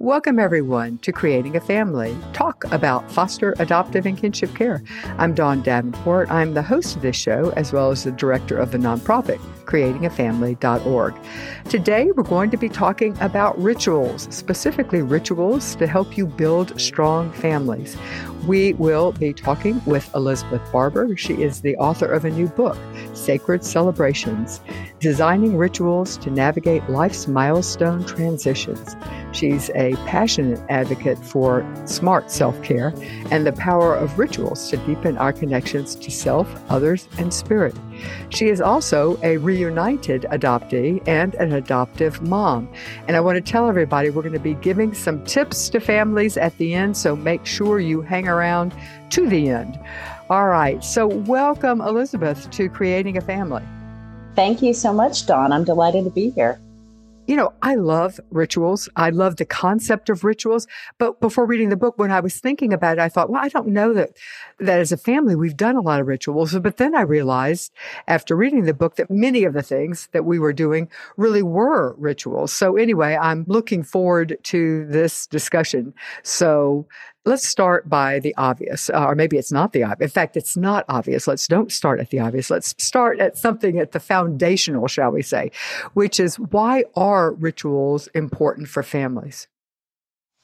Welcome, everyone, to Creating a Family. Talk about foster, adoptive, and kinship care. I'm Dawn Davenport. I'm the host of this show, as well as the director of the nonprofit, creatingafamily.org. Today, we're going to be talking about rituals, specifically rituals to help you build strong families. We will be talking with Elizabeth Barbour. She is the author of a new book, Sacred Celebrations Designing Rituals to Navigate Life's Milestone Transitions. She's a passionate advocate for smart self care and the power of rituals to deepen our connections to self, others, and spirit. She is also a reunited adoptee and an adoptive mom. And I want to tell everybody we're going to be giving some tips to families at the end, so make sure you hang around to the end. All right, so welcome, Elizabeth, to Creating a Family. Thank you so much, Dawn. I'm delighted to be here you know, I love rituals. I love the concept of rituals. But before reading the book, when I was thinking about it, I thought, well, I don't know that, that as a family, we've done a lot of rituals. But then I realized after reading the book that many of the things that we were doing really were rituals. So anyway, I'm looking forward to this discussion. So let's start by the obvious, uh, or maybe it's not the obvious. In fact, it's not obvious. Let's don't start at the obvious. Let's start at something at the foundational, shall we say, which is why are rituals important for families?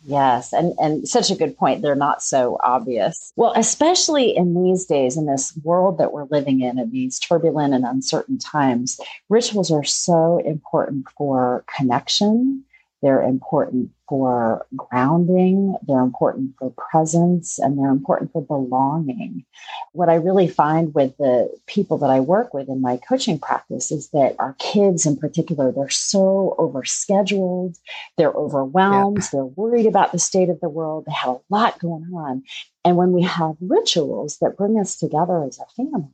Yes, and and such a good point. They're not so obvious. Well, especially in these days, in this world that we're living in, in these turbulent and uncertain times, rituals are so important for connection they're important for grounding, they're important for presence, and they're important for belonging. What I really find with the people that I work with in my coaching practice is that our kids, in particular, they're so overscheduled, they're overwhelmed, they're worried about the state of the world, they have a lot going on. And when we have rituals that bring us together as a family,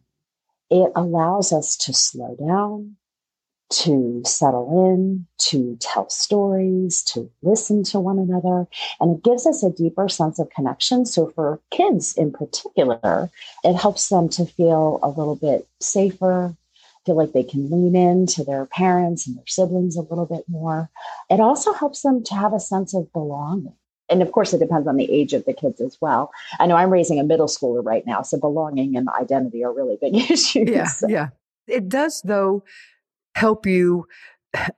it allows us to slow down, to settle in, to tell stories, to listen to one another. And it gives us a deeper sense of connection. So, for kids in particular, it helps them to feel a little bit safer, feel like they can lean in to their parents and their siblings a little bit more. It also helps them to have a sense of belonging. And of course, it depends on the age of the kids as well. I know I'm raising a middle schooler right now, so belonging and identity are really big issues. Yeah, yeah. It does, though, help you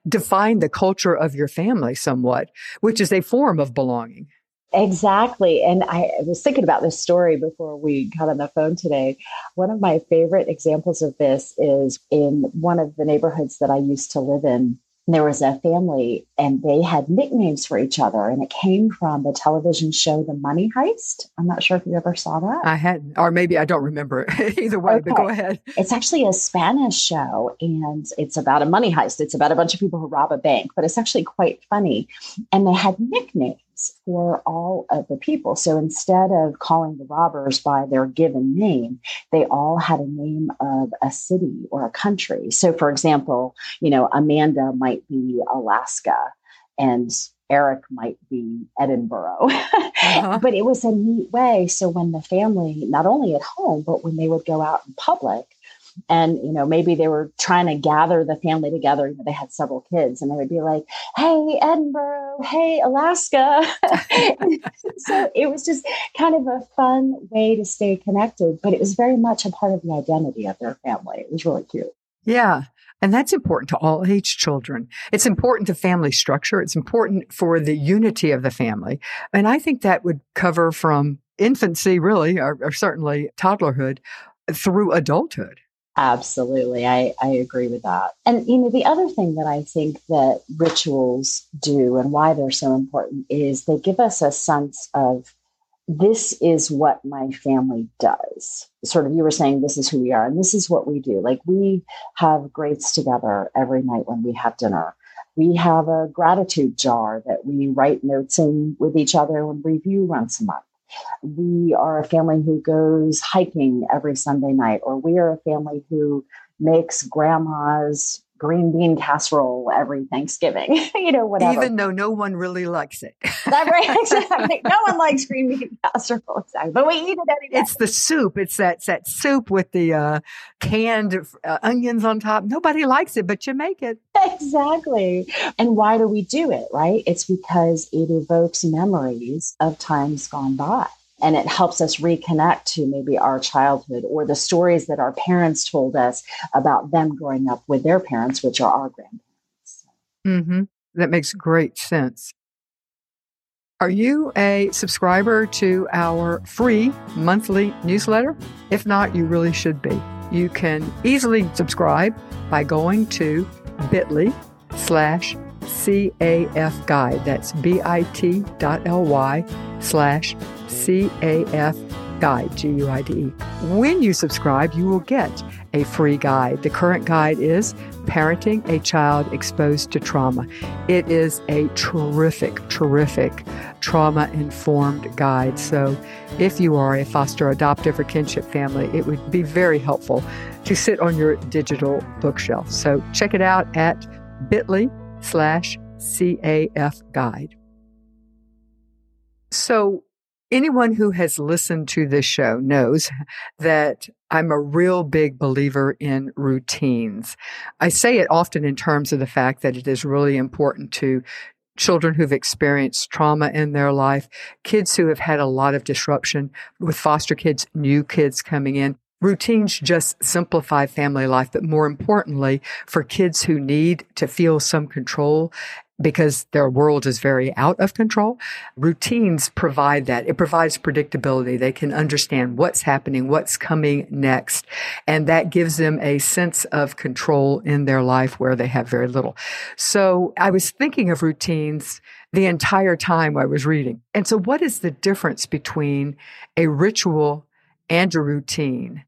define the culture of your family somewhat, which is a form of belonging. Exactly. And I was thinking about this story before we got on the phone today. One of my favorite examples of this is in one of the neighborhoods that I used to live in there was a family and they had nicknames for each other and it came from the television show the money heist. I'm not sure if you ever saw that. I hadn't or maybe i don't remember either way okay. but go ahead. It's actually a spanish show and it's about a money heist. It's about a bunch of people who rob a bank but it's actually quite funny. And they had nicknames for all of the people. So instead of calling the robbers by their given name, they all had a name of a city or a country. So, for example, you know, Amanda might be Alaska and Eric might be Edinburgh. uh-huh. but it was a neat way. So when the family, not only at home, but when they would go out in public, and you know maybe they were trying to gather the family together you know, they had several kids and they would be like hey edinburgh hey alaska so it was just kind of a fun way to stay connected but it was very much a part of the identity of their family it was really cute yeah and that's important to all age children. It's important to family structure. It's important for the unity of the family. And I think that would cover from infancy, really, or, or certainly toddlerhood through adulthood. Absolutely. I, I agree with that. And, you know, the other thing that I think that rituals do and why they're so important is they give us a sense of this is what my family does. Sort of, you were saying, this is who we are, and this is what we do. Like, we have grates together every night when we have dinner. We have a gratitude jar that we write notes in with each other and review once a month we are a family who goes hiking every Sunday night, or we are a family who makes grandma's green bean casserole every Thanksgiving, you know, whatever. Even though no one really likes it. That's right, exactly. No one likes green bean casserole, exactly. But we eat it anyway. It's the soup. It's that, it's that soup with the uh, canned uh, onions on top. Nobody likes it, but you make it. Exactly. And why do we do it, right? It's because it evokes memories of times gone by and it helps us reconnect to maybe our childhood or the stories that our parents told us about them growing up with their parents, which are our grandparents. Mm-hmm. That makes great sense. Are you a subscriber to our free monthly newsletter? If not, you really should be. You can easily subscribe by going to bit.ly slash CAF guide. That's bit.ly slash CAF Guide, G U I D E. When you subscribe, you will get a free guide. The current guide is Parenting a Child Exposed to Trauma. It is a terrific, terrific trauma informed guide. So, if you are a foster, adoptive, or kinship family, it would be very helpful to sit on your digital bookshelf. So, check it out at bit.ly slash CAF Guide. So, anyone who has listened to this show knows that I'm a real big believer in routines. I say it often in terms of the fact that it is really important to children who've experienced trauma in their life, kids who have had a lot of disruption with foster kids, new kids coming in. Routines just simplify family life, but more importantly, for kids who need to feel some control because their world is very out of control. Routines provide that. It provides predictability. They can understand what's happening, what's coming next. And that gives them a sense of control in their life where they have very little. So I was thinking of routines the entire time I was reading. And so what is the difference between a ritual and a routine?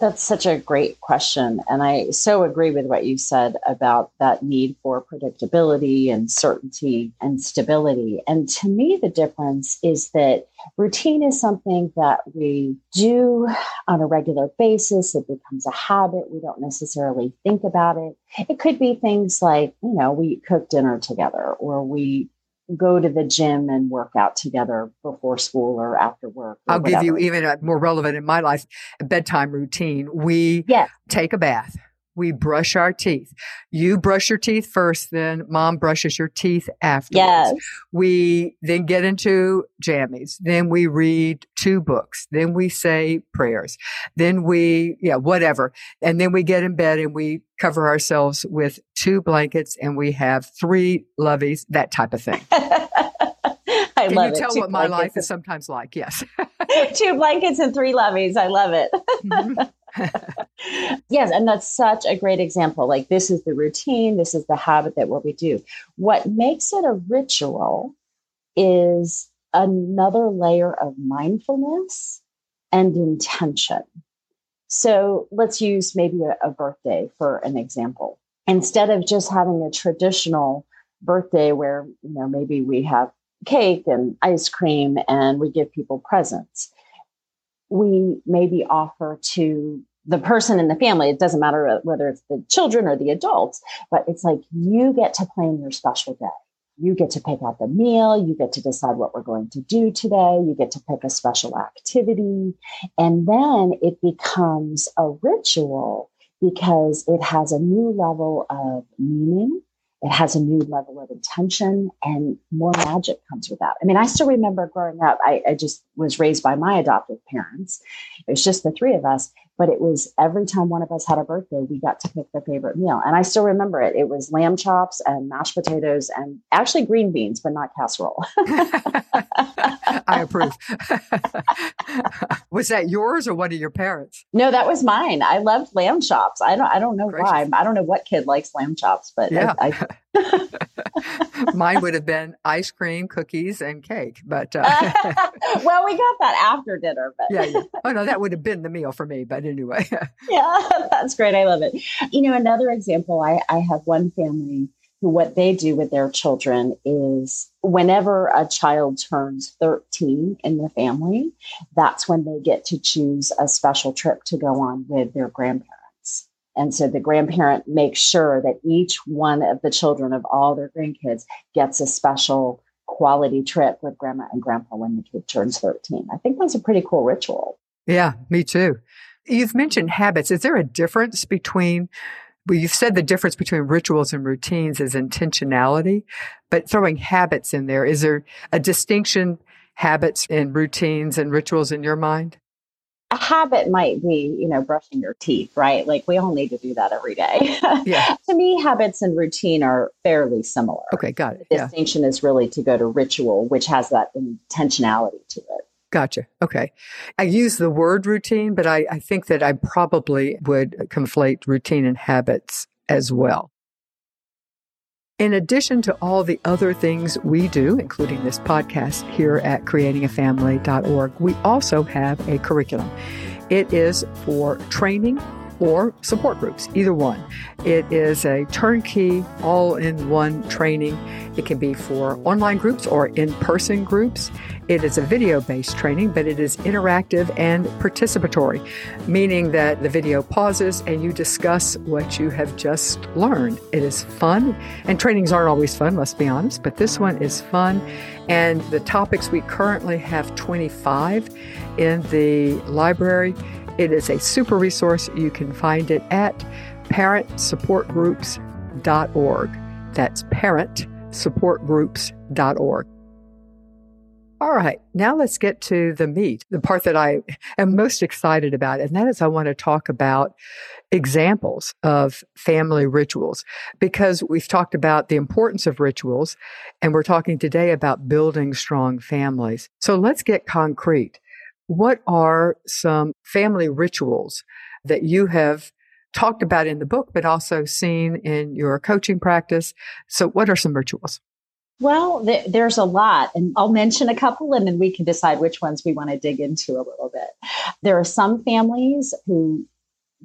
That's such a great question. And I so agree with what you said about that need for predictability and certainty and stability. And to me, the difference is that routine is something that we do on a regular basis. It becomes a habit. We don't necessarily think about it. It could be things like, you know, we cook dinner together or we go to the gym and work out together before school or after work. Or I'll whatever. give you even a more relevant in my life a bedtime routine. We yes. take a bath. We brush our teeth. You brush your teeth first, then mom brushes your teeth afterwards. Yes. We then get into jammies. Then we read two books. Then we say prayers. Then we, yeah, whatever. And then we get in bed and we cover ourselves with two blankets and we have three loveys, that type of thing. I Can love you tell what my life is sometimes like? Yes. Two blankets and three loveys. I love it. Mhm. yes, and that's such a great example. Like this is the routine, this is the habit that what we do. What makes it a ritual is another layer of mindfulness and intention. So let's use maybe a, a birthday for an example. Instead of just having a traditional birthday where, you know, maybe we have cake and ice cream and we give people presents, we maybe offer to the person in the family, it doesn't matter whether it's the children or the adults, but it's like you get to plan your special day. You get to pick out the meal. You get to decide what we're going to do today. You get to pick a special activity. And then it becomes a ritual because it has a new level of meaning. It has a new level of intention and more magic comes with that. I mean, I still remember growing up, I, I just was raised by my adoptive parents. It was just the three of us but it was every time one of us had a birthday, we got to pick the favorite meal. And I still remember it. It was lamb chops and mashed potatoes and actually green beans, but not casserole. I approve. was that yours or one of your parents? no, that was mine. I loved lamb chops. I don't I don't know Gracious. why. I don't know what kid likes lamb chops, but Yeah. I, I Mine would have been ice cream, cookies, and cake. But uh, well, we got that after dinner, but yeah, yeah. Oh no, that would have been the meal for me. But anyway, yeah, that's great. I love it. You know, another example, I, I have one family who what they do with their children is whenever a child turns 13 in the family, that's when they get to choose a special trip to go on with their grandparents. And so the grandparent makes sure that each one of the children of all their grandkids gets a special quality trip with grandma and grandpa when the kid turns 13. I think that's a pretty cool ritual. Yeah, me too. You've mentioned habits. Is there a difference between well, you've said the difference between rituals and routines is intentionality, but throwing habits in there, is there a distinction, habits and routines and rituals in your mind? a habit might be, you know, brushing your teeth, right? Like we all need to do that every day. Yeah. to me, habits and routine are fairly similar. Okay, got it. The yeah. distinction is really to go to ritual, which has that intentionality to it. Gotcha. Okay. I use the word routine, but I, I think that I probably would conflate routine and habits as well. In addition to all the other things we do, including this podcast here at creatingafamily.org, we also have a curriculum. It is for training or support groups, either one. It is a turnkey, all in one training. It can be for online groups or in person groups. It is a video based training, but it is interactive and participatory, meaning that the video pauses and you discuss what you have just learned. It is fun, and trainings aren't always fun, let's be honest, but this one is fun. And the topics we currently have 25 in the library. It is a super resource. You can find it at parentsupportgroups.org. That's parentsupportgroups.org. All right, now let's get to the meat, the part that I am most excited about. And that is, I want to talk about examples of family rituals because we've talked about the importance of rituals and we're talking today about building strong families. So let's get concrete. What are some family rituals that you have talked about in the book, but also seen in your coaching practice? So, what are some rituals? Well, th- there's a lot, and I'll mention a couple and then we can decide which ones we want to dig into a little bit. There are some families who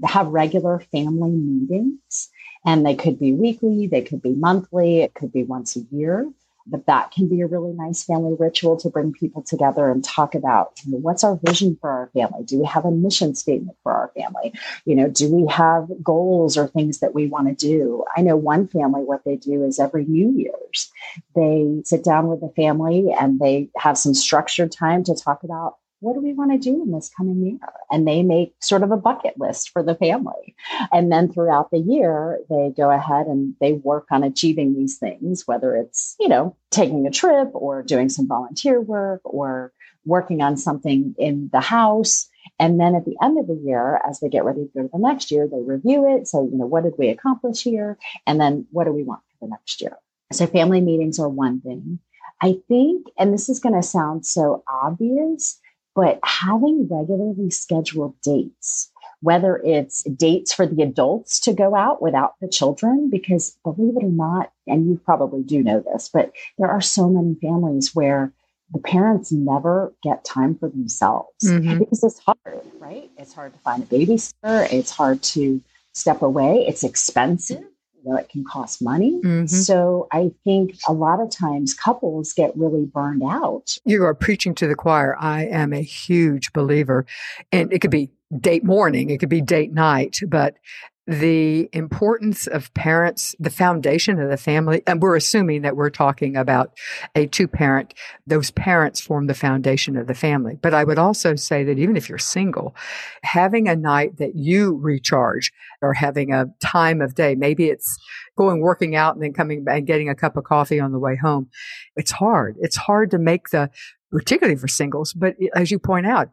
have regular family meetings, and they could be weekly, they could be monthly, it could be once a year but that can be a really nice family ritual to bring people together and talk about you know, what's our vision for our family? Do we have a mission statement for our family? You know do we have goals or things that we want to do? I know one family what they do is every new year's they sit down with the family and they have some structured time to talk about what do we want to do in this coming year? And they make sort of a bucket list for the family. And then throughout the year, they go ahead and they work on achieving these things, whether it's, you know, taking a trip or doing some volunteer work or working on something in the house. And then at the end of the year, as they get ready to go to the next year, they review it. So, you know, what did we accomplish here? And then what do we want for the next year? So, family meetings are one thing. I think, and this is going to sound so obvious, but having regularly scheduled dates, whether it's dates for the adults to go out without the children, because believe it or not, and you probably do know this, but there are so many families where the parents never get time for themselves mm-hmm. because it's hard, right? It's hard to find a babysitter, it's hard to step away, it's expensive you know, it can cost money. Mm-hmm. So I think a lot of times couples get really burned out. You are preaching to the choir. I am a huge believer. And it could be date morning, it could be date night, but the importance of parents, the foundation of the family, and we're assuming that we're talking about a two parent, those parents form the foundation of the family. But I would also say that even if you're single, having a night that you recharge or having a time of day, maybe it's going working out and then coming back and getting a cup of coffee on the way home. It's hard. It's hard to make the, particularly for singles, but eh, as you point out,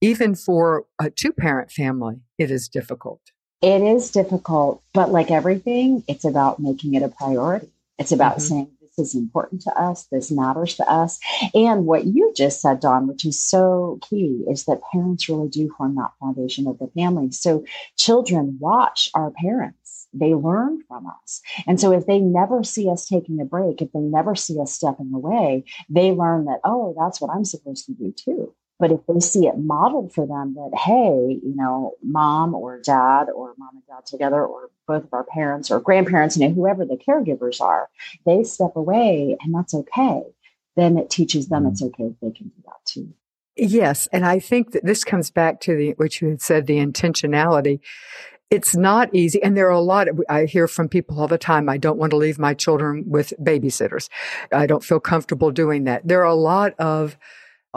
even for a two parent family, it is difficult. It is difficult, but like everything, it's about making it a priority. It's about mm-hmm. saying, this is important to us, this matters to us. And what you just said, Dawn, which is so key, is that parents really do form that foundation of the family. So children watch our parents. They learn from us. And so if they never see us taking a break, if they never see us stepping away, they learn that, oh, that's what I'm supposed to do too. But if they see it modeled for them that, hey, you know, mom or dad or mom and dad together or both of our parents or grandparents, you know, whoever the caregivers are, they step away and that's okay. Then it teaches them it's mm-hmm. okay if they can do that too. Yes. And I think that this comes back to the, what you had said, the intentionality. it's not easy. And there are a lot, of, I hear from people all the time, I don't want to leave my children with babysitters. I don't feel comfortable doing that. There are a lot of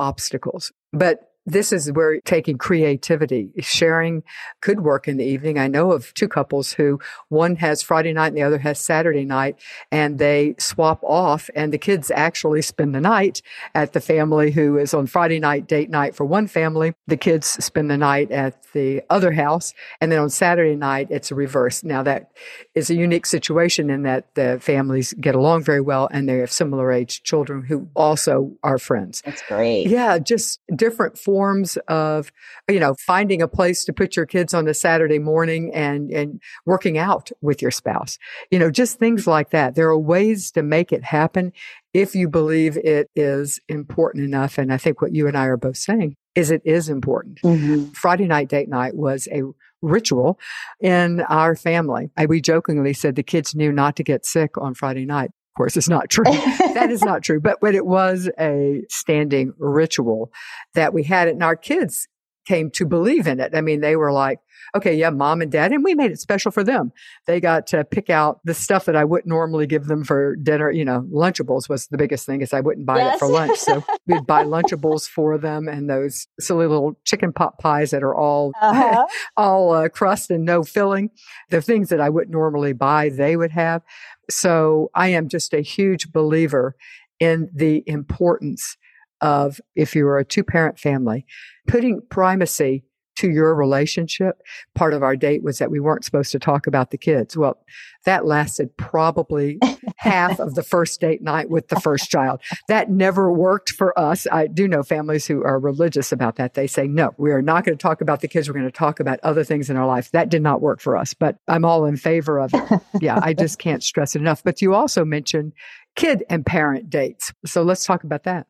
obstacles, but this is where taking creativity, sharing could work in the evening. I know of two couples who one has Friday night and the other has Saturday night, and they swap off, and the kids actually spend the night at the family who is on Friday night, date night for one family. The kids spend the night at the other house, and then on Saturday night, it's a reverse. Now, that is a unique situation in that the families get along very well and they have similar age children who also are friends. That's great. Yeah, just different forms of, you know, finding a place to put your kids on a Saturday morning and, and working out with your spouse. You know, just things like that. There are ways to make it happen if you believe it is important enough. And I think what you and I are both saying is it is important. Mm-hmm. Friday night date night was a ritual in our family. I, we jokingly said the kids knew not to get sick on Friday night of course, it's not true. that is not true. But, but it was a standing ritual that we had it. And our kids came to believe in it. I mean, they were like, okay, yeah, mom and dad. And we made it special for them. They got to pick out the stuff that I wouldn't normally give them for dinner. You know, Lunchables was the biggest thing is I wouldn't buy yes. it for lunch. So we'd buy Lunchables for them and those silly little chicken pot pies that are all, uh-huh. all uh, crust and no filling. The things that I wouldn't normally buy, they would have. So I am just a huge believer in the importance of if you are a two parent family, putting primacy to your relationship. Part of our date was that we weren't supposed to talk about the kids. Well, that lasted probably half of the first date night with the first child. That never worked for us. I do know families who are religious about that. They say, no, we are not going to talk about the kids. We're going to talk about other things in our life. That did not work for us, but I'm all in favor of it. yeah, I just can't stress it enough. But you also mentioned kid and parent dates. So let's talk about that.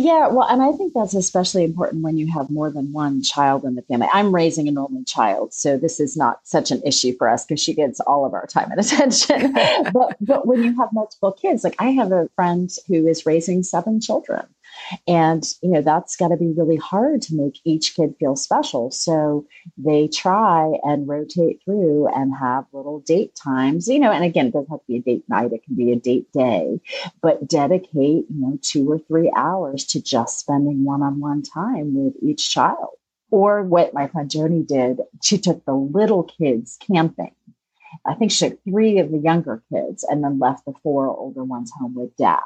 Yeah, well, and I think that's especially important when you have more than one child in the family. I'm raising an only child, so this is not such an issue for us because she gets all of our time and attention. but but when you have multiple kids, like I have a friend who is raising seven children, and, you know, that's got to be really hard to make each kid feel special. So they try and rotate through and have little date times, you know, and again, it doesn't have to be a date night, it can be a date day, but dedicate, you know, two or three hours to just spending one on one time with each child. Or what my friend Joni did, she took the little kids camping. I think she took three of the younger kids and then left the four older ones home with dad.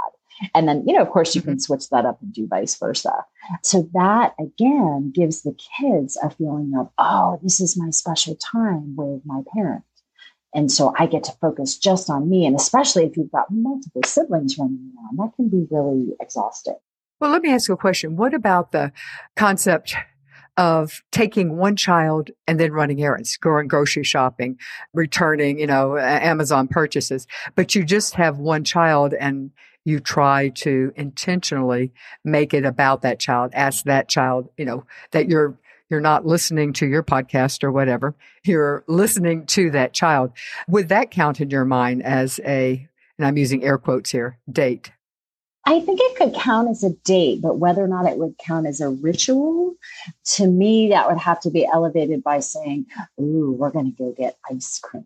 And then, you know, of course, you can mm-hmm. switch that up and do vice versa. So that again gives the kids a feeling of, oh, this is my special time with my parent. And so I get to focus just on me. And especially if you've got multiple siblings running around, that can be really exhausting. Well, let me ask you a question. What about the concept of taking one child and then running errands, going grocery shopping, returning, you know, Amazon purchases, but you just have one child and you try to intentionally make it about that child, ask that child, you know, that you're you're not listening to your podcast or whatever. You're listening to that child. Would that count in your mind as a, and I'm using air quotes here, date? I think it could count as a date, but whether or not it would count as a ritual, to me, that would have to be elevated by saying, Ooh, we're going to go get ice cream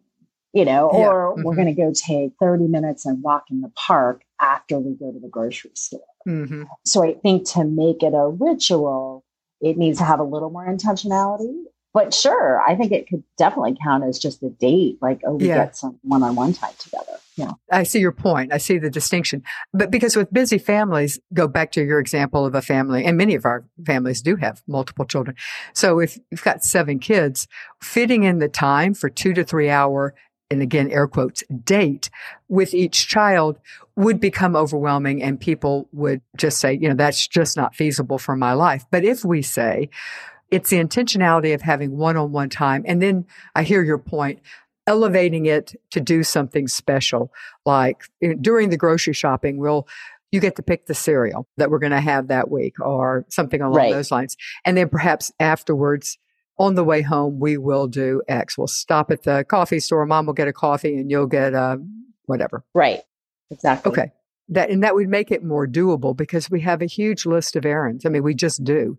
you know, yeah. or mm-hmm. we're going to go take 30 minutes and walk in the park after we go to the grocery store. Mm-hmm. So I think to make it a ritual, it needs to have a little more intentionality. But sure, I think it could definitely count as just a date, like, oh, we yeah. get some one on one time together. Yeah. I see your point. I see the distinction. But because with busy families, go back to your example of a family, and many of our families do have multiple children. So if you've got seven kids, fitting in the time for two to three hour and again, air quotes, date with each child would become overwhelming and people would just say, you know, that's just not feasible for my life. But if we say it's the intentionality of having one on one time, and then I hear your point, elevating it to do something special, like during the grocery shopping, we'll, you get to pick the cereal that we're going to have that week or something along right. those lines. And then perhaps afterwards, on the way home, we will do X. We'll stop at the coffee store. Mom will get a coffee and you'll get a whatever. Right. Exactly. Okay. that and that would make it more doable because we have a huge list of errands. I mean, we just do.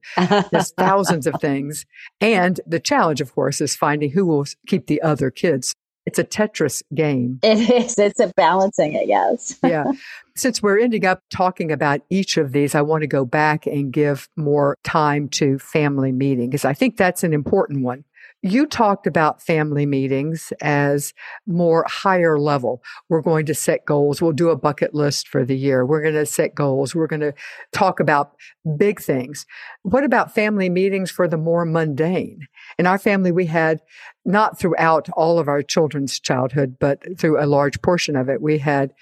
There's thousands of things. And the challenge, of course, is finding who will keep the other kids. It's a Tetris game. It is. It's a balancing it, yes. yeah. Since we're ending up talking about each of these, I want to go back and give more time to family meeting because I think that's an important one. You talked about family meetings as more higher level. We're going to set goals. We'll do a bucket list for the year. We're going to set goals. We're going to talk about big things. What about family meetings for the more mundane? In our family, we had not throughout all of our children's childhood, but through a large portion of it, we had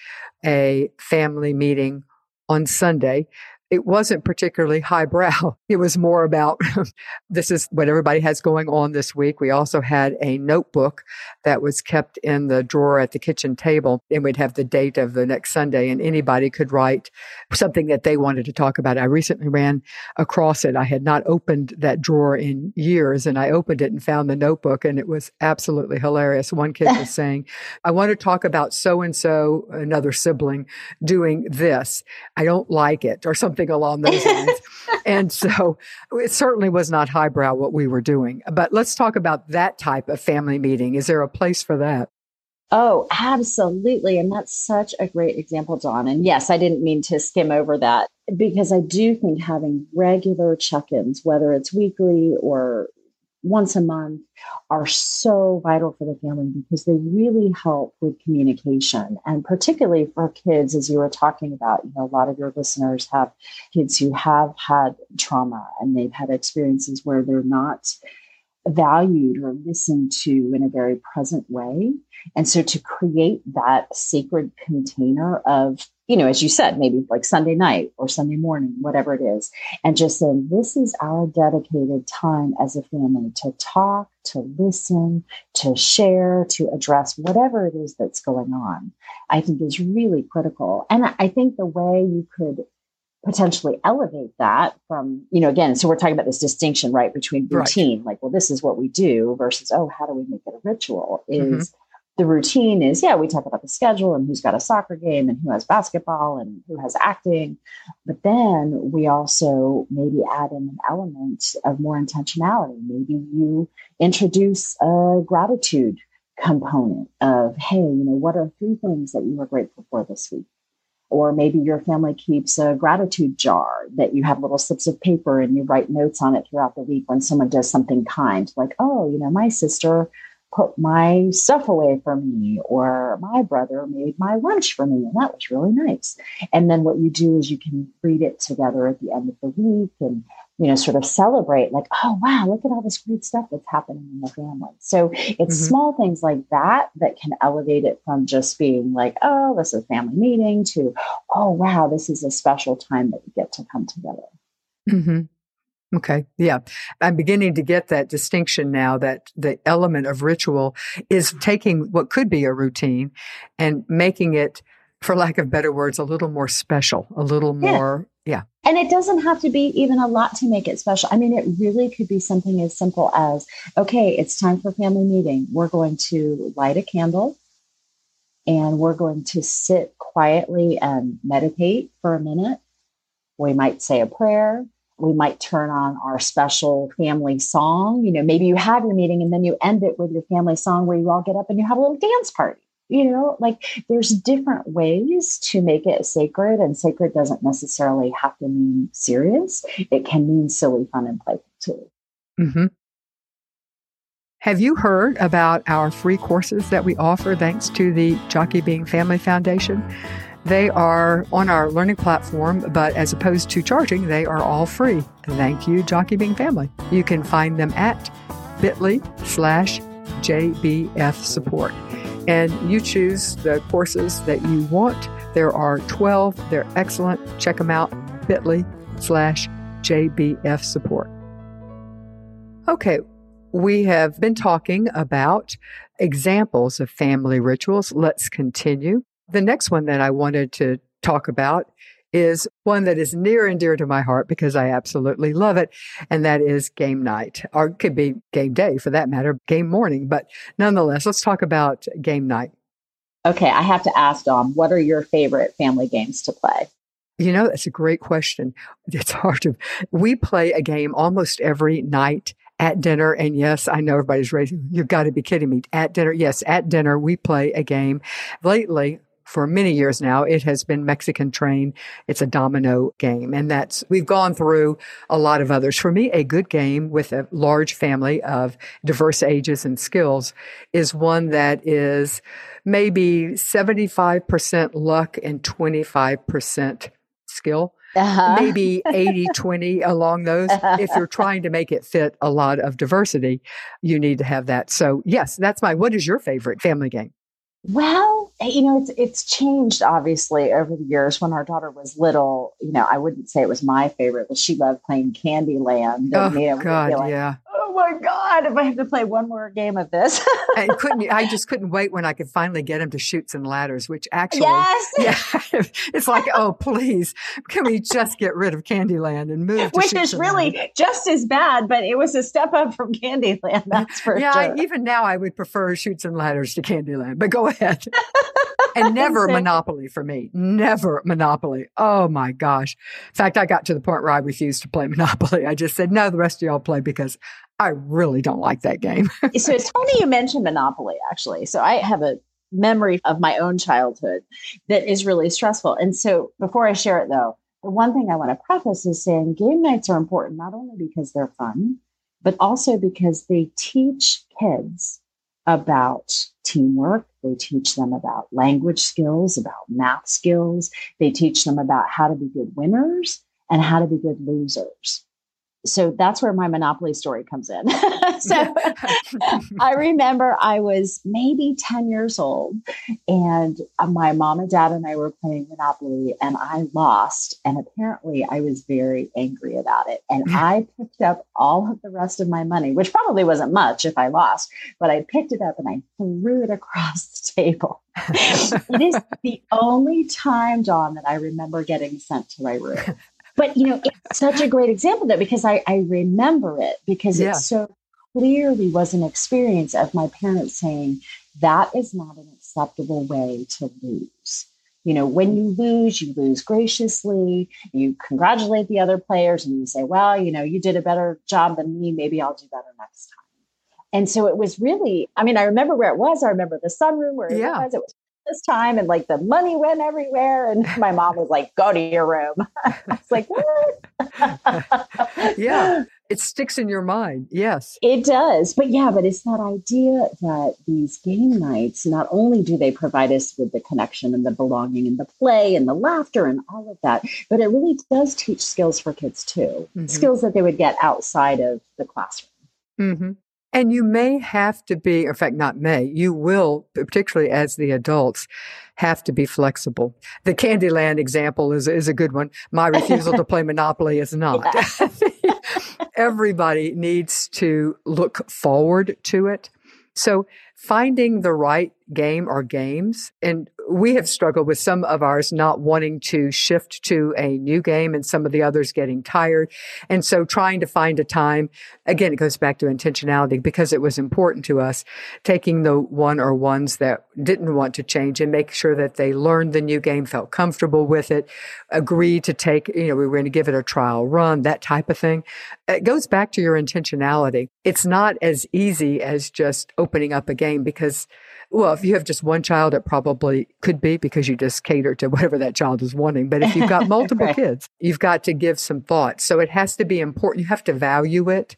a family meeting on Sunday it wasn't particularly highbrow. It was more about this is what everybody has going on this week. We also had a notebook that was kept in the drawer at the kitchen table, and we'd have the date of the next Sunday, and anybody could write something that they wanted to talk about. I recently ran across it. I had not opened that drawer in years, and I opened it and found the notebook, and it was absolutely hilarious. One kid was saying, I want to talk about so and so, another sibling, doing this. I don't like it, or something something along those lines. and so it certainly was not highbrow what we were doing. But let's talk about that type of family meeting. Is there a place for that? Oh, absolutely. And that's such a great example, Dawn. And yes, I didn't mean to skim over that because I do think having regular check ins, whether it's weekly or once a month are so vital for the family because they really help with communication. And particularly for kids as you were talking about you know a lot of your listeners have kids who have had trauma and they've had experiences where they're not valued or listened to in a very present way. And so to create that sacred container of you know, as you said, maybe like Sunday night or Sunday morning, whatever it is, and just saying, this is our dedicated time as a family to talk, to listen, to share, to address whatever it is that's going on, I think is really critical. And I think the way you could potentially elevate that from, you know, again, so we're talking about this distinction, right, between routine, right. like, well, this is what we do versus, oh, how do we make it a ritual mm-hmm. is. Mm-hmm the routine is yeah we talk about the schedule and who's got a soccer game and who has basketball and who has acting. But then we also maybe add in an element of more intentionality. Maybe you introduce a gratitude component of hey you know what are three things that you were grateful for this week? Or maybe your family keeps a gratitude jar that you have little slips of paper and you write notes on it throughout the week when someone does something kind like oh you know my sister put my stuff away for me or my brother made my lunch for me and that was really nice and then what you do is you can read it together at the end of the week and you know sort of celebrate like oh wow look at all this great stuff that's happening in the family so it's mm-hmm. small things like that that can elevate it from just being like oh this is a family meeting to oh wow this is a special time that we get to come together mm-hmm. Okay. Yeah. I'm beginning to get that distinction now that the element of ritual is mm-hmm. taking what could be a routine and making it, for lack of better words, a little more special, a little more, yeah. yeah. And it doesn't have to be even a lot to make it special. I mean, it really could be something as simple as okay, it's time for family meeting. We're going to light a candle and we're going to sit quietly and meditate for a minute. We might say a prayer we might turn on our special family song. You know, maybe you have your meeting and then you end it with your family song where you all get up and you have a little dance party. You know, like there's different ways to make it sacred, and sacred doesn't necessarily have to mean serious. It can mean silly, fun, and playful too. Mm-hmm. Have you heard about our free courses that we offer thanks to the Jockey Being Family Foundation? They are on our learning platform, but as opposed to charging, they are all free. Thank you, Jockey Being Family. You can find them at bit.ly slash JBF support. And you choose the courses that you want. There are 12. They're excellent. Check them out. bit.ly slash JBF support. Okay, we have been talking about examples of family rituals. Let's continue. The next one that I wanted to talk about is one that is near and dear to my heart because I absolutely love it. And that is game night, or it could be game day for that matter, game morning. But nonetheless, let's talk about game night. Okay, I have to ask Dawn, what are your favorite family games to play? You know, that's a great question. It's hard to. We play a game almost every night at dinner. And yes, I know everybody's raising, you've got to be kidding me. At dinner, yes, at dinner, we play a game. Lately, for many years now, it has been Mexican Train. It's a domino game. And that's, we've gone through a lot of others. For me, a good game with a large family of diverse ages and skills is one that is maybe 75% luck and 25% skill. Uh-huh. maybe 80 20 along those. If you're trying to make it fit a lot of diversity, you need to have that. So, yes, that's my. What is your favorite family game? Well, eh, you know, it's it's changed obviously over the years. When our daughter was little, you know, I wouldn't say it was my favorite, but she loved playing Candyland. And, oh you know, God, like, yeah Oh my god, if I have to play one more game of this. and couldn't I just couldn't wait when I could finally get him to Chutes and Ladders, which actually yes. yeah, it's like, oh please, can we just get rid of Candyland and move Which is really just as bad, but it was a step up from Candyland, that's for yeah, sure. I, even now I would prefer Chutes and Ladders to Candyland, but go ahead. And never Monopoly for me. Never Monopoly. Oh my gosh. In fact, I got to the point where I refused to play Monopoly. I just said, no, the rest of y'all play because I really don't like that game. so it's funny you mentioned Monopoly, actually. So I have a memory of my own childhood that is really stressful. And so before I share it, though, the one thing I want to preface is saying game nights are important not only because they're fun, but also because they teach kids about teamwork. They teach them about language skills, about math skills. They teach them about how to be good winners and how to be good losers so that's where my monopoly story comes in. so I remember I was maybe 10 years old and uh, my mom and dad and I were playing monopoly and I lost and apparently I was very angry about it and I picked up all of the rest of my money which probably wasn't much if I lost but I picked it up and I threw it across the table. it is the only time Dawn that I remember getting sent to my room but you know, it's such a great example though, because I, I remember it because yeah. it so clearly was an experience of my parents saying that is not an acceptable way to lose. You know, when you lose, you lose graciously. You congratulate the other players and you say, well, you know, you did a better job than me. Maybe I'll do better next time. And so it was really, I mean, I remember where it was. I remember the sunroom where it yeah. was. It was this time and like the money went everywhere and my mom was like go to your room. I was like what? Yeah. It sticks in your mind. Yes. It does. But yeah but it's that idea that these game nights not only do they provide us with the connection and the belonging and the play and the laughter and all of that but it really does teach skills for kids too. Mm-hmm. skills that they would get outside of the classroom. Mm-hmm. And you may have to be, in fact, not may, you will, particularly as the adults, have to be flexible. The Candyland example is, is a good one. My refusal to play Monopoly is not. Everybody needs to look forward to it. So finding the right game or games. And we have struggled with some of ours not wanting to shift to a new game and some of the others getting tired. And so trying to find a time, again, it goes back to intentionality because it was important to us, taking the one or ones that didn't want to change and make sure that they learned the new game, felt comfortable with it, agreed to take, you know, we were going to give it a trial run, that type of thing. It goes back to your intentionality. It's not as easy as just opening up a game because well, if you have just one child, it probably could be because you just cater to whatever that child is wanting. But if you've got multiple right. kids, you've got to give some thought. So it has to be important. You have to value it.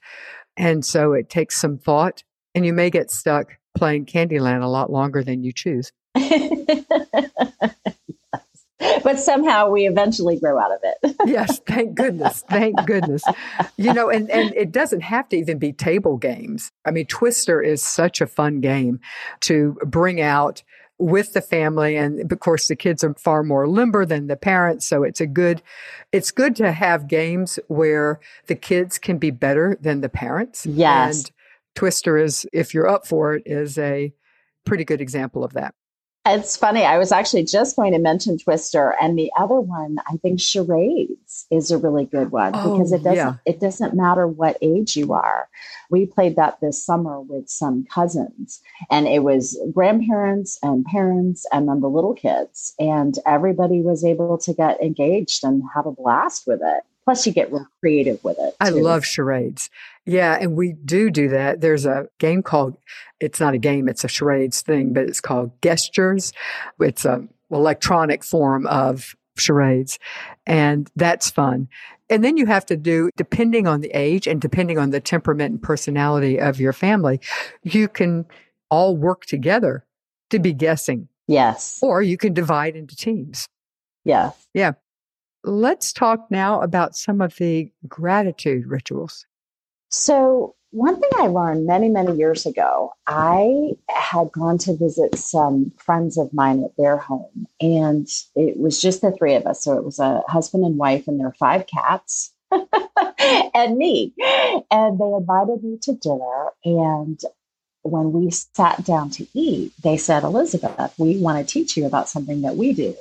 And so it takes some thought. And you may get stuck playing Candyland a lot longer than you choose. but somehow we eventually grow out of it. yes, thank goodness. Thank goodness. You know, and, and it doesn't have to even be table games. I mean, Twister is such a fun game to bring out with the family and of course the kids are far more limber than the parents so it's a good it's good to have games where the kids can be better than the parents yes and twister is if you're up for it is a pretty good example of that It's funny. I was actually just going to mention Twister, and the other one, I think charades is a really good one oh, because it oh, doesn't yeah. it doesn't matter what age you are. We played that this summer with some cousins, and it was grandparents and parents, and then the little kids, and everybody was able to get engaged and have a blast with it. Plus, you get real creative with it. Too. I love charades. Yeah, and we do do that. There's a game called, it's not a game, it's a charades thing, but it's called Gestures. It's an electronic form of charades, and that's fun. And then you have to do, depending on the age and depending on the temperament and personality of your family, you can all work together to be guessing. Yes. Or you can divide into teams. Yeah. Yeah. Let's talk now about some of the gratitude rituals. So, one thing I learned many, many years ago, I had gone to visit some friends of mine at their home, and it was just the three of us. So, it was a husband and wife and their five cats. and me. And they invited me to dinner. And when we sat down to eat, they said, Elizabeth, we want to teach you about something that we do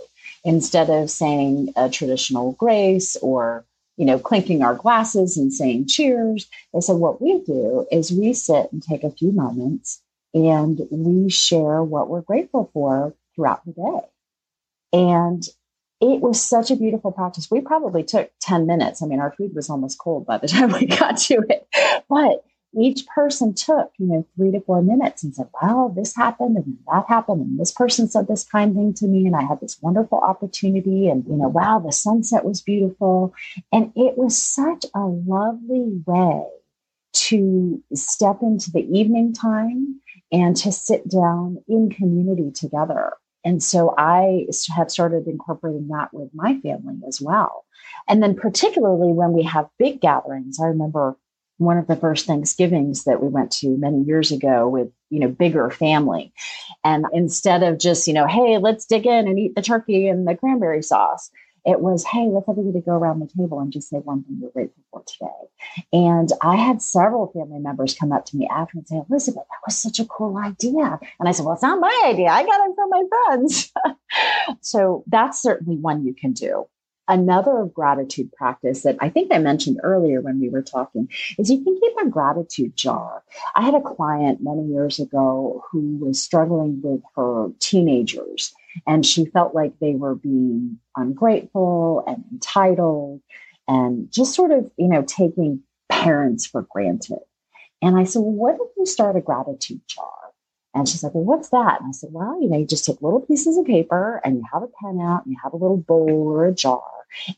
instead of saying a traditional grace or you know clinking our glasses and saying cheers. They said what we do is we sit and take a few moments and we share what we're grateful for throughout the day. And it was such a beautiful practice. We probably took 10 minutes. I mean our food was almost cold by the time we got to it. But each person took, you know, three to four minutes and said, wow, this happened and that happened. And this person said this kind thing to me. And I had this wonderful opportunity. And, you know, wow, the sunset was beautiful. And it was such a lovely way to step into the evening time and to sit down in community together. And so I have started incorporating that with my family as well. And then, particularly when we have big gatherings, I remember one of the first Thanksgivings that we went to many years ago with, you know, bigger family. And instead of just, you know, hey, let's dig in and eat the turkey and the cranberry sauce, it was, hey, let's everybody go around the table and just say one thing you're grateful for today. And I had several family members come up to me after and say, Elizabeth, that was such a cool idea. And I said, well, it's not my idea. I got it from my friends. so that's certainly one you can do. Another gratitude practice that I think I mentioned earlier when we were talking is you can keep a gratitude jar. I had a client many years ago who was struggling with her teenagers and she felt like they were being ungrateful and entitled and just sort of, you know, taking parents for granted. And I said, well, what if you start a gratitude jar? And she's like, Well, what's that? And I said, Well, you know, you just take little pieces of paper and you have a pen out and you have a little bowl or a jar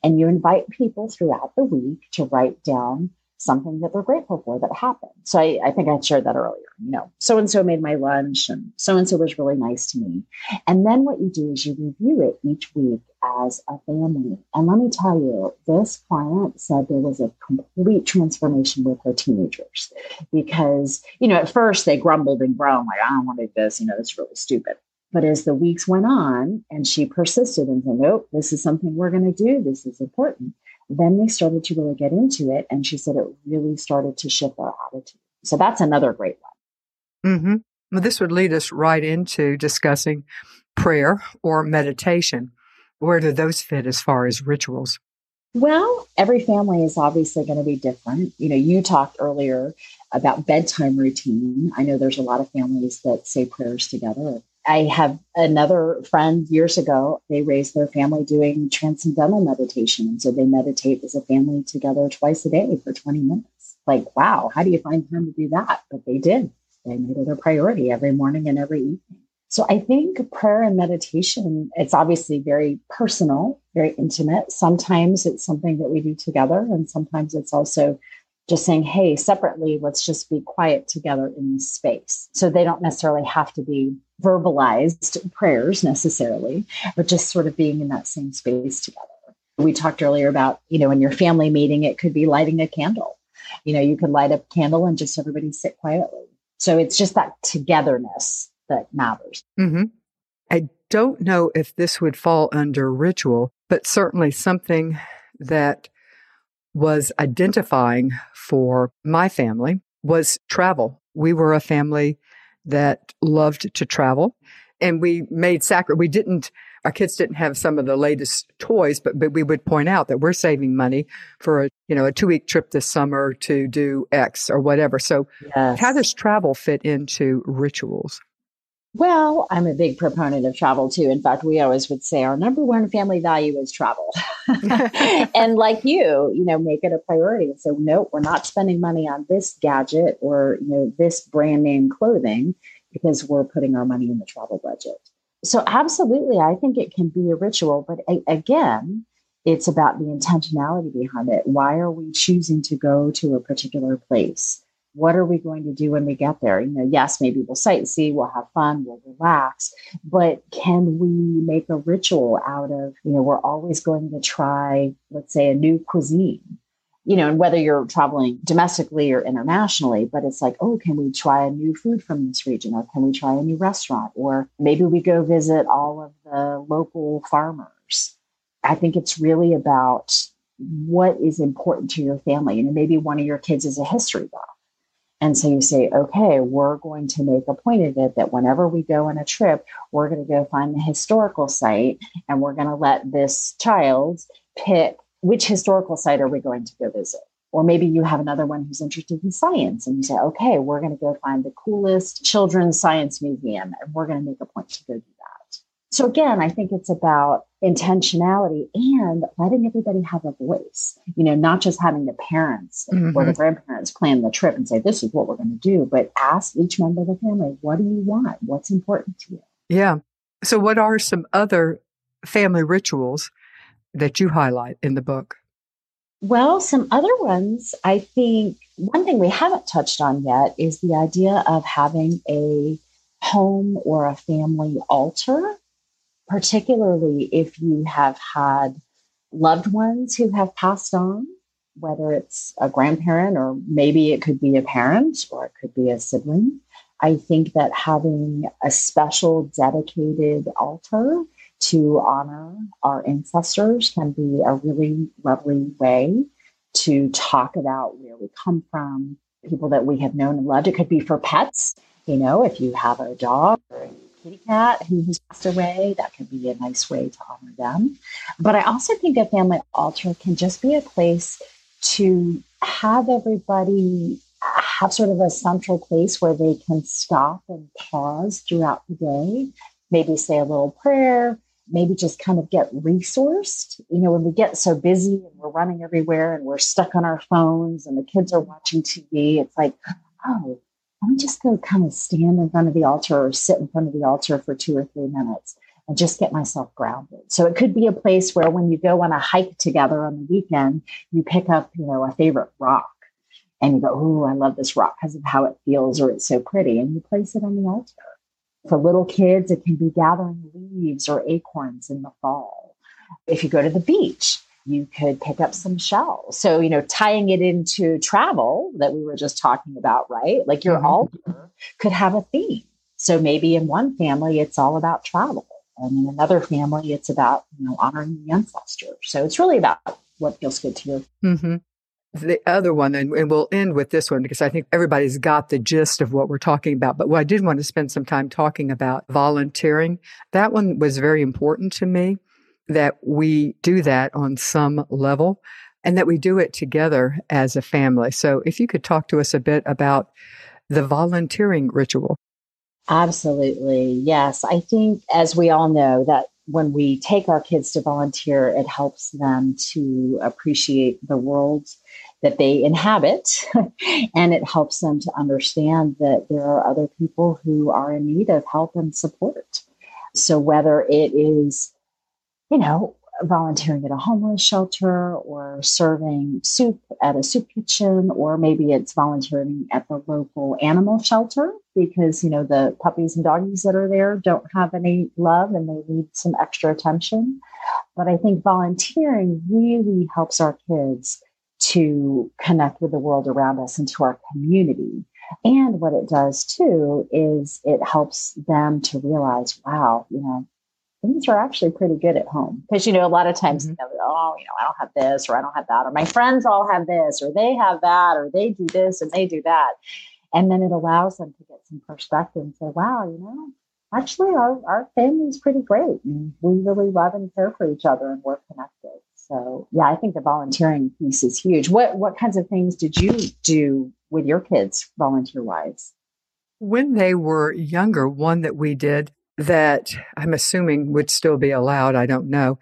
and you invite people throughout the week to write down something that they're grateful for that happened. So I, I think I shared that earlier. You know, so and so made my lunch and so and so was really nice to me. And then what you do is you review it each week as a family. And let me tell you, this client said there was a complete transformation with her teenagers because, you know, at first they grumbled and groaned, like, I don't want to do this, you know, it's really stupid. But as the weeks went on and she persisted and said, nope, this is something we're going to do, this is important, then they started to really get into it. And she said it really started to shift our attitude. So that's another great one. Mm-hmm. Well, this would lead us right into discussing prayer or meditation. Where do those fit as far as rituals? Well, every family is obviously going to be different. You know, you talked earlier about bedtime routine. I know there's a lot of families that say prayers together I have another friend years ago, they raised their family doing transcendental meditation. And so they meditate as a family together twice a day for 20 minutes. Like, wow, how do you find time to do that? But they did. They made it a priority every morning and every evening. So I think prayer and meditation, it's obviously very personal, very intimate. Sometimes it's something that we do together, and sometimes it's also just saying, hey, separately, let's just be quiet together in this space. So they don't necessarily have to be verbalized prayers necessarily, but just sort of being in that same space together. We talked earlier about, you know, in your family meeting, it could be lighting a candle. You know, you could light a candle and just everybody sit quietly. So it's just that togetherness that matters. Mm-hmm. I don't know if this would fall under ritual, but certainly something that was identifying for my family was travel. We were a family that loved to travel. and we made sacri, we didn't, our kids didn't have some of the latest toys, but, but we would point out that we're saving money for a, you know, a two week trip this summer to do X or whatever. So yes. how does travel fit into rituals? Well, I'm a big proponent of travel too. In fact, we always would say our number one family value is travel. and like you, you know, make it a priority. So, no, we're not spending money on this gadget or, you know, this brand name clothing because we're putting our money in the travel budget. So, absolutely, I think it can be a ritual. But a- again, it's about the intentionality behind it. Why are we choosing to go to a particular place? What are we going to do when we get there? You know, yes, maybe we'll sightsee, we'll have fun, we'll relax, but can we make a ritual out of, you know, we're always going to try, let's say, a new cuisine, you know, and whether you're traveling domestically or internationally, but it's like, oh, can we try a new food from this region or can we try a new restaurant? Or maybe we go visit all of the local farmers. I think it's really about what is important to your family. And maybe one of your kids is a history buff and so you say, okay, we're going to make a point of it that whenever we go on a trip, we're going to go find the historical site and we're going to let this child pick which historical site are we going to go visit. Or maybe you have another one who's interested in science and you say, okay, we're going to go find the coolest children's science museum and we're going to make a point to go do that. so again, I think it's about intentionality and letting everybody have a voice, you know, not just having the parents mm-hmm. or the mm-hmm. grandparents plan the trip and say, this is what we're going to do, but ask each member of the family, what do you want? What's important to you? Yeah. So what are some other family rituals that you highlight in the book? Well, some other ones, I think one thing we haven't touched on yet is the idea of having a home or a family altar particularly if you have had loved ones who have passed on, whether it's a grandparent or maybe it could be a parent or it could be a sibling. I think that having a special dedicated altar to honor our ancestors can be a really lovely way to talk about where we come from, people that we have known and loved. It could be for pets, you know, if you have a dog or kitty cat who has passed away. That could be a nice way to honor them. But I also think a family altar can just be a place to have everybody have sort of a central place where they can stop and pause throughout the day, maybe say a little prayer, maybe just kind of get resourced. You know, when we get so busy and we're running everywhere and we're stuck on our phones and the kids are watching TV, it's like, oh, just go kind of stand in front of the altar or sit in front of the altar for two or three minutes and just get myself grounded. So it could be a place where when you go on a hike together on the weekend, you pick up, you know, a favorite rock and you go, Oh, I love this rock because of how it feels or it's so pretty. And you place it on the altar. For little kids, it can be gathering leaves or acorns in the fall. If you go to the beach, you could pick up some shells. So, you know, tying it into travel that we were just talking about, right? Like your mm-hmm. altar could have a theme. So maybe in one family, it's all about travel. And in another family, it's about, you know, honoring the ancestors. So it's really about what feels good to you. Mm-hmm. The other one, and, and we'll end with this one because I think everybody's got the gist of what we're talking about. But what I did want to spend some time talking about volunteering. That one was very important to me that we do that on some level and that we do it together as a family. So, if you could talk to us a bit about the volunteering ritual. Absolutely. Yes. I think, as we all know, that when we take our kids to volunteer, it helps them to appreciate the world that they inhabit. and it helps them to understand that there are other people who are in need of help and support. So, whether it is you know, volunteering at a homeless shelter or serving soup at a soup kitchen, or maybe it's volunteering at the local animal shelter because, you know, the puppies and doggies that are there don't have any love and they need some extra attention. But I think volunteering really helps our kids to connect with the world around us and to our community. And what it does too is it helps them to realize, wow, you know, things are actually pretty good at home because you know a lot of times mm-hmm. you know, oh you know i don't have this or i don't have that or my friends all have this or they have that or they do this and they do that and then it allows them to get some perspective and say wow you know actually our, our family is pretty great. And we really love and care for each other and we're connected. So yeah, I think the volunteering piece is huge. What what kinds of things did you do with your kids volunteer wise? When they were younger, one that we did that I'm assuming would still be allowed, I don't know,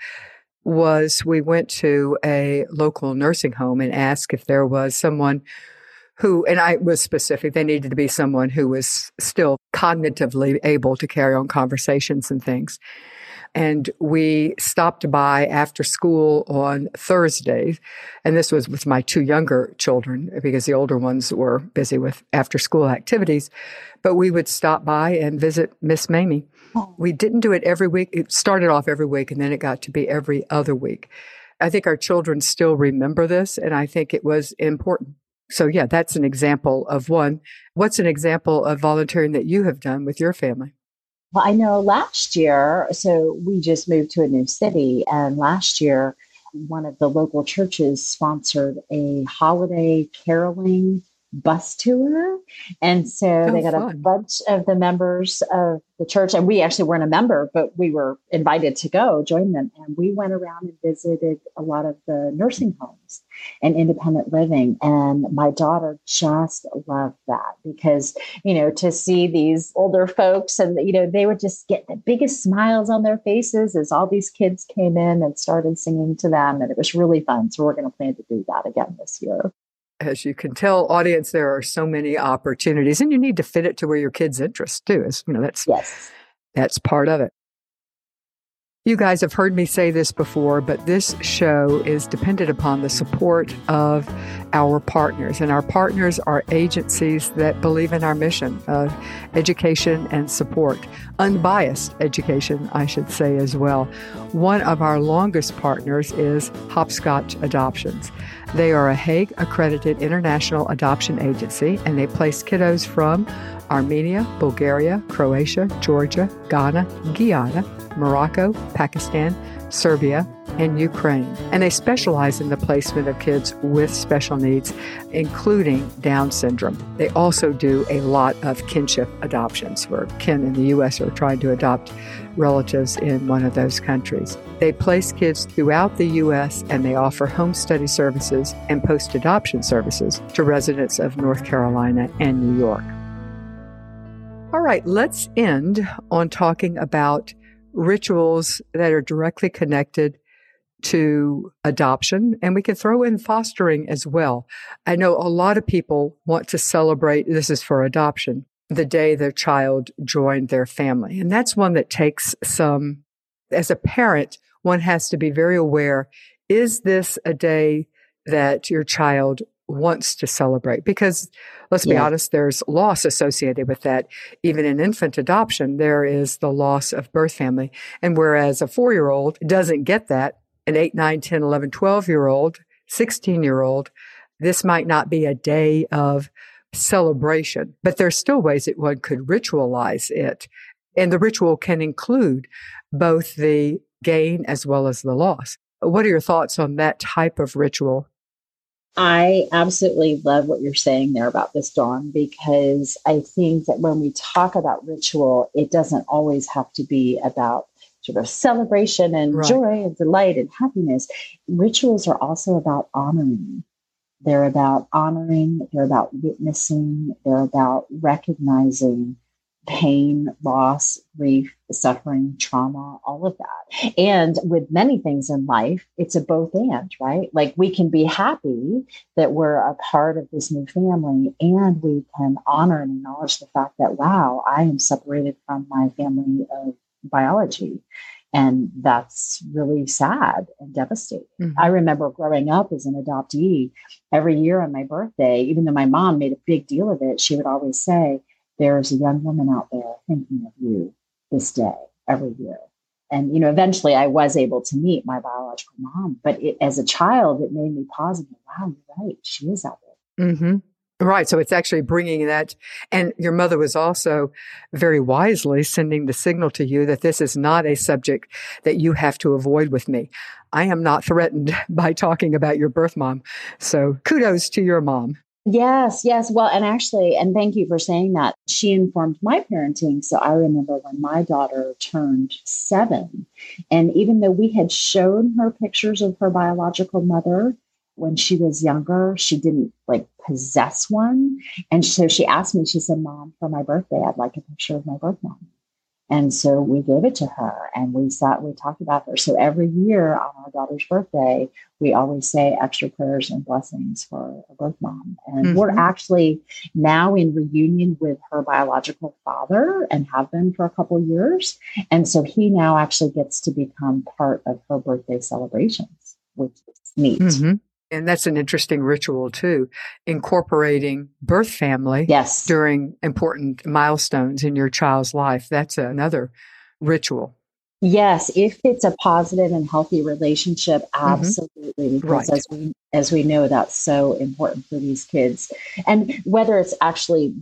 was we went to a local nursing home and asked if there was someone who, and I was specific, they needed to be someone who was still cognitively able to carry on conversations and things. And we stopped by after school on Thursdays. And this was with my two younger children because the older ones were busy with after school activities. But we would stop by and visit Miss Mamie. We didn't do it every week. It started off every week and then it got to be every other week. I think our children still remember this and I think it was important. So yeah, that's an example of one. What's an example of volunteering that you have done with your family? Well, I know last year, so we just moved to a new city, and last year, one of the local churches sponsored a holiday caroling bus tour. And so oh, they got fun. a bunch of the members of the church, and we actually weren't a member, but we were invited to go join them. And we went around and visited a lot of the nursing homes and independent living. And my daughter just loved that because, you know, to see these older folks and, you know, they would just get the biggest smiles on their faces as all these kids came in and started singing to them. And it was really fun. So we're going to plan to do that again this year as you can tell, audience, there are so many opportunities, and you need to fit it to where your kids' interest too. Is you know that's yes, that's part of it. You guys have heard me say this before, but this show is dependent upon the support of our partners. And our partners are agencies that believe in our mission of education and support, unbiased education, I should say, as well. One of our longest partners is Hopscotch Adoptions. They are a Hague accredited international adoption agency and they place kiddos from Armenia, Bulgaria, Croatia, Georgia, Ghana, Guyana, Morocco, Pakistan, Serbia, and Ukraine. And they specialize in the placement of kids with special needs, including Down syndrome. They also do a lot of kinship adoptions where kin in the U.S. are trying to adopt relatives in one of those countries. They place kids throughout the U.S. and they offer home study services and post adoption services to residents of North Carolina and New York. All right, let's end on talking about rituals that are directly connected to adoption and we can throw in fostering as well. I know a lot of people want to celebrate, this is for adoption, the day their child joined their family. And that's one that takes some, as a parent, one has to be very aware. Is this a day that your child wants to celebrate because let's be yeah. honest there's loss associated with that. Even in infant adoption there is the loss of birth family. And whereas a 4-year-old doesn't get that an 8 9 10 11 12 year old 16 year old this might not be a day of celebration. But there's still ways that one could ritualize it. And the ritual can include both the gain as well as the loss. What are your thoughts on that type of ritual I absolutely love what you're saying there about this, Dawn, because I think that when we talk about ritual, it doesn't always have to be about sort of celebration and right. joy and delight and happiness. Rituals are also about honoring. They're about honoring, they're about witnessing, they're about recognizing pain, loss, grief, suffering, trauma, all of that. And with many things in life, it's a both and, right? Like we can be happy that we're a part of this new family and we can honor and acknowledge the fact that, wow, I am separated from my family of biology. And that's really sad and devastating. Mm-hmm. I remember growing up as an adoptee, every year on my birthday, even though my mom made a big deal of it, she would always say, there's a young woman out there thinking of you this day every year. And, you know, eventually I was able to meet my biological mom, but it, as a child, it made me pause and go, wow, you're right. She is out there. Mm-hmm. Right. So it's actually bringing that. And your mother was also very wisely sending the signal to you that this is not a subject that you have to avoid with me. I am not threatened by talking about your birth mom. So kudos to your mom. Yes, yes. Well, and actually, and thank you for saying that. She informed my parenting. So I remember when my daughter turned seven, and even though we had shown her pictures of her biological mother when she was younger, she didn't like possess one. And so she asked me, she said, Mom, for my birthday, I'd like a picture of my birth mom. And so we gave it to her and we sat, we talked about her. So every year on our daughter's birthday, we always say extra prayers and blessings for a birth mom. And mm-hmm. we're actually now in reunion with her biological father and have been for a couple years. And so he now actually gets to become part of her birthday celebrations, which is neat. Mm-hmm. And that's an interesting ritual too, incorporating birth family yes. during important milestones in your child's life. That's another ritual. Yes, if it's a positive and healthy relationship, mm-hmm. absolutely. Mm-hmm. Because right. as we as we know, that's so important for these kids. And whether it's actually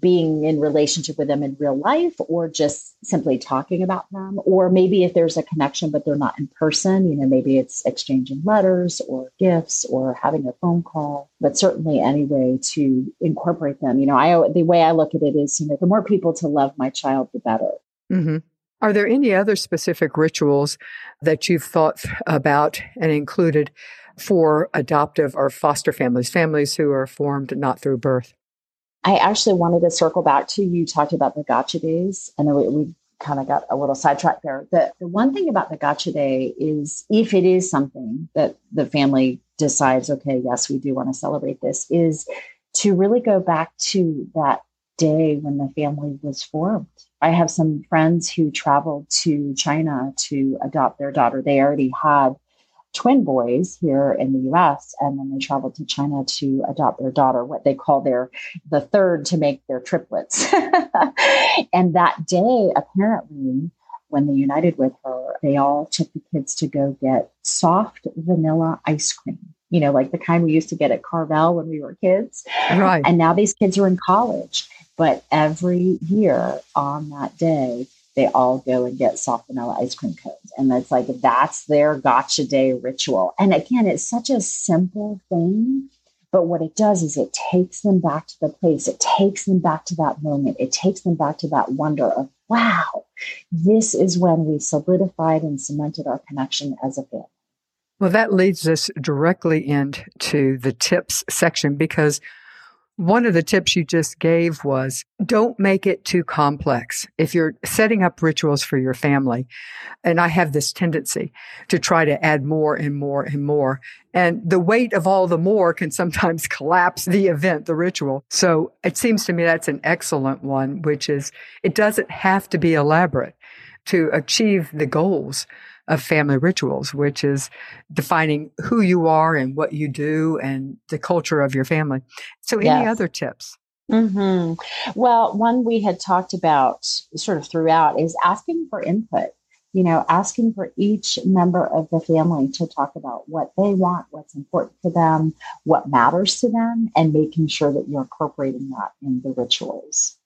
being in relationship with them in real life or just simply talking about them. Or maybe if there's a connection but they're not in person you know maybe it's exchanging letters or gifts or having a phone call but certainly any way to incorporate them. You know i the way i look at it is you know the more people to love my child the better. Mm-hmm. are there any other specific rituals that you've thought about and included for adoptive or foster families families who are formed not through birth I actually wanted to circle back to you talked about the gotcha days. I know we, we kind of got a little sidetracked there. The, the one thing about the gotcha day is if it is something that the family decides, okay, yes, we do want to celebrate this, is to really go back to that day when the family was formed. I have some friends who traveled to China to adopt their daughter. They already had twin boys here in the US and then they traveled to China to adopt their daughter what they call their the third to make their triplets. And that day apparently when they united with her they all took the kids to go get soft vanilla ice cream. You know like the kind we used to get at Carvel when we were kids. Right. And now these kids are in college. But every year on that day they all go and get soft vanilla ice cream cones. And that's like, that's their gotcha day ritual. And again, it's such a simple thing. But what it does is it takes them back to the place. It takes them back to that moment. It takes them back to that wonder of, wow, this is when we solidified and cemented our connection as a family. Well, that leads us directly into the tips section because one of the tips you just gave was don't make it too complex. If you're setting up rituals for your family, and I have this tendency to try to add more and more and more, and the weight of all the more can sometimes collapse the event, the ritual. So it seems to me that's an excellent one, which is it doesn't have to be elaborate to achieve the goals of family rituals, which is defining who you are and what you do and the culture of your family. So, any yes. other tips? Mm-hmm. Well, one we had talked about sort of throughout is asking for input. You know, asking for each member of the family to talk about what they want, what's important to them, what matters to them, and making sure that you're incorporating that in the rituals.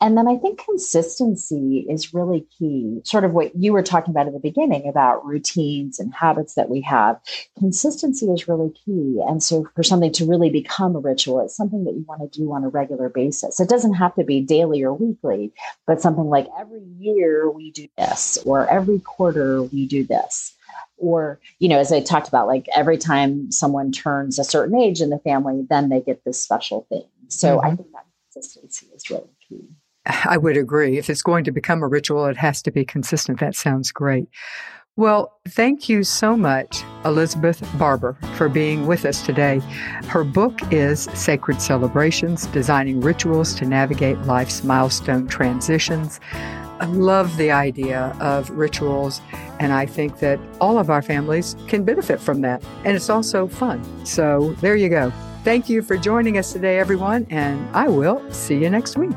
And then I think consistency is really key. Sort of what you were talking about at the beginning about routines and habits that we have. Consistency is really key. And so for something to really become a ritual, it's something that you want to do on a regular basis. It doesn't have to be daily or weekly, but something like every year we do this, or every quarter we do this or you know as i talked about like every time someone turns a certain age in the family then they get this special thing so mm-hmm. i think that consistency is really key I would agree. If it's going to become a ritual, it has to be consistent. That sounds great. Well, thank you so much, Elizabeth Barbour, for being with us today. Her book is Sacred Celebrations Designing Rituals to Navigate Life's Milestone Transitions. I love the idea of rituals, and I think that all of our families can benefit from that. And it's also fun. So there you go. Thank you for joining us today, everyone, and I will see you next week.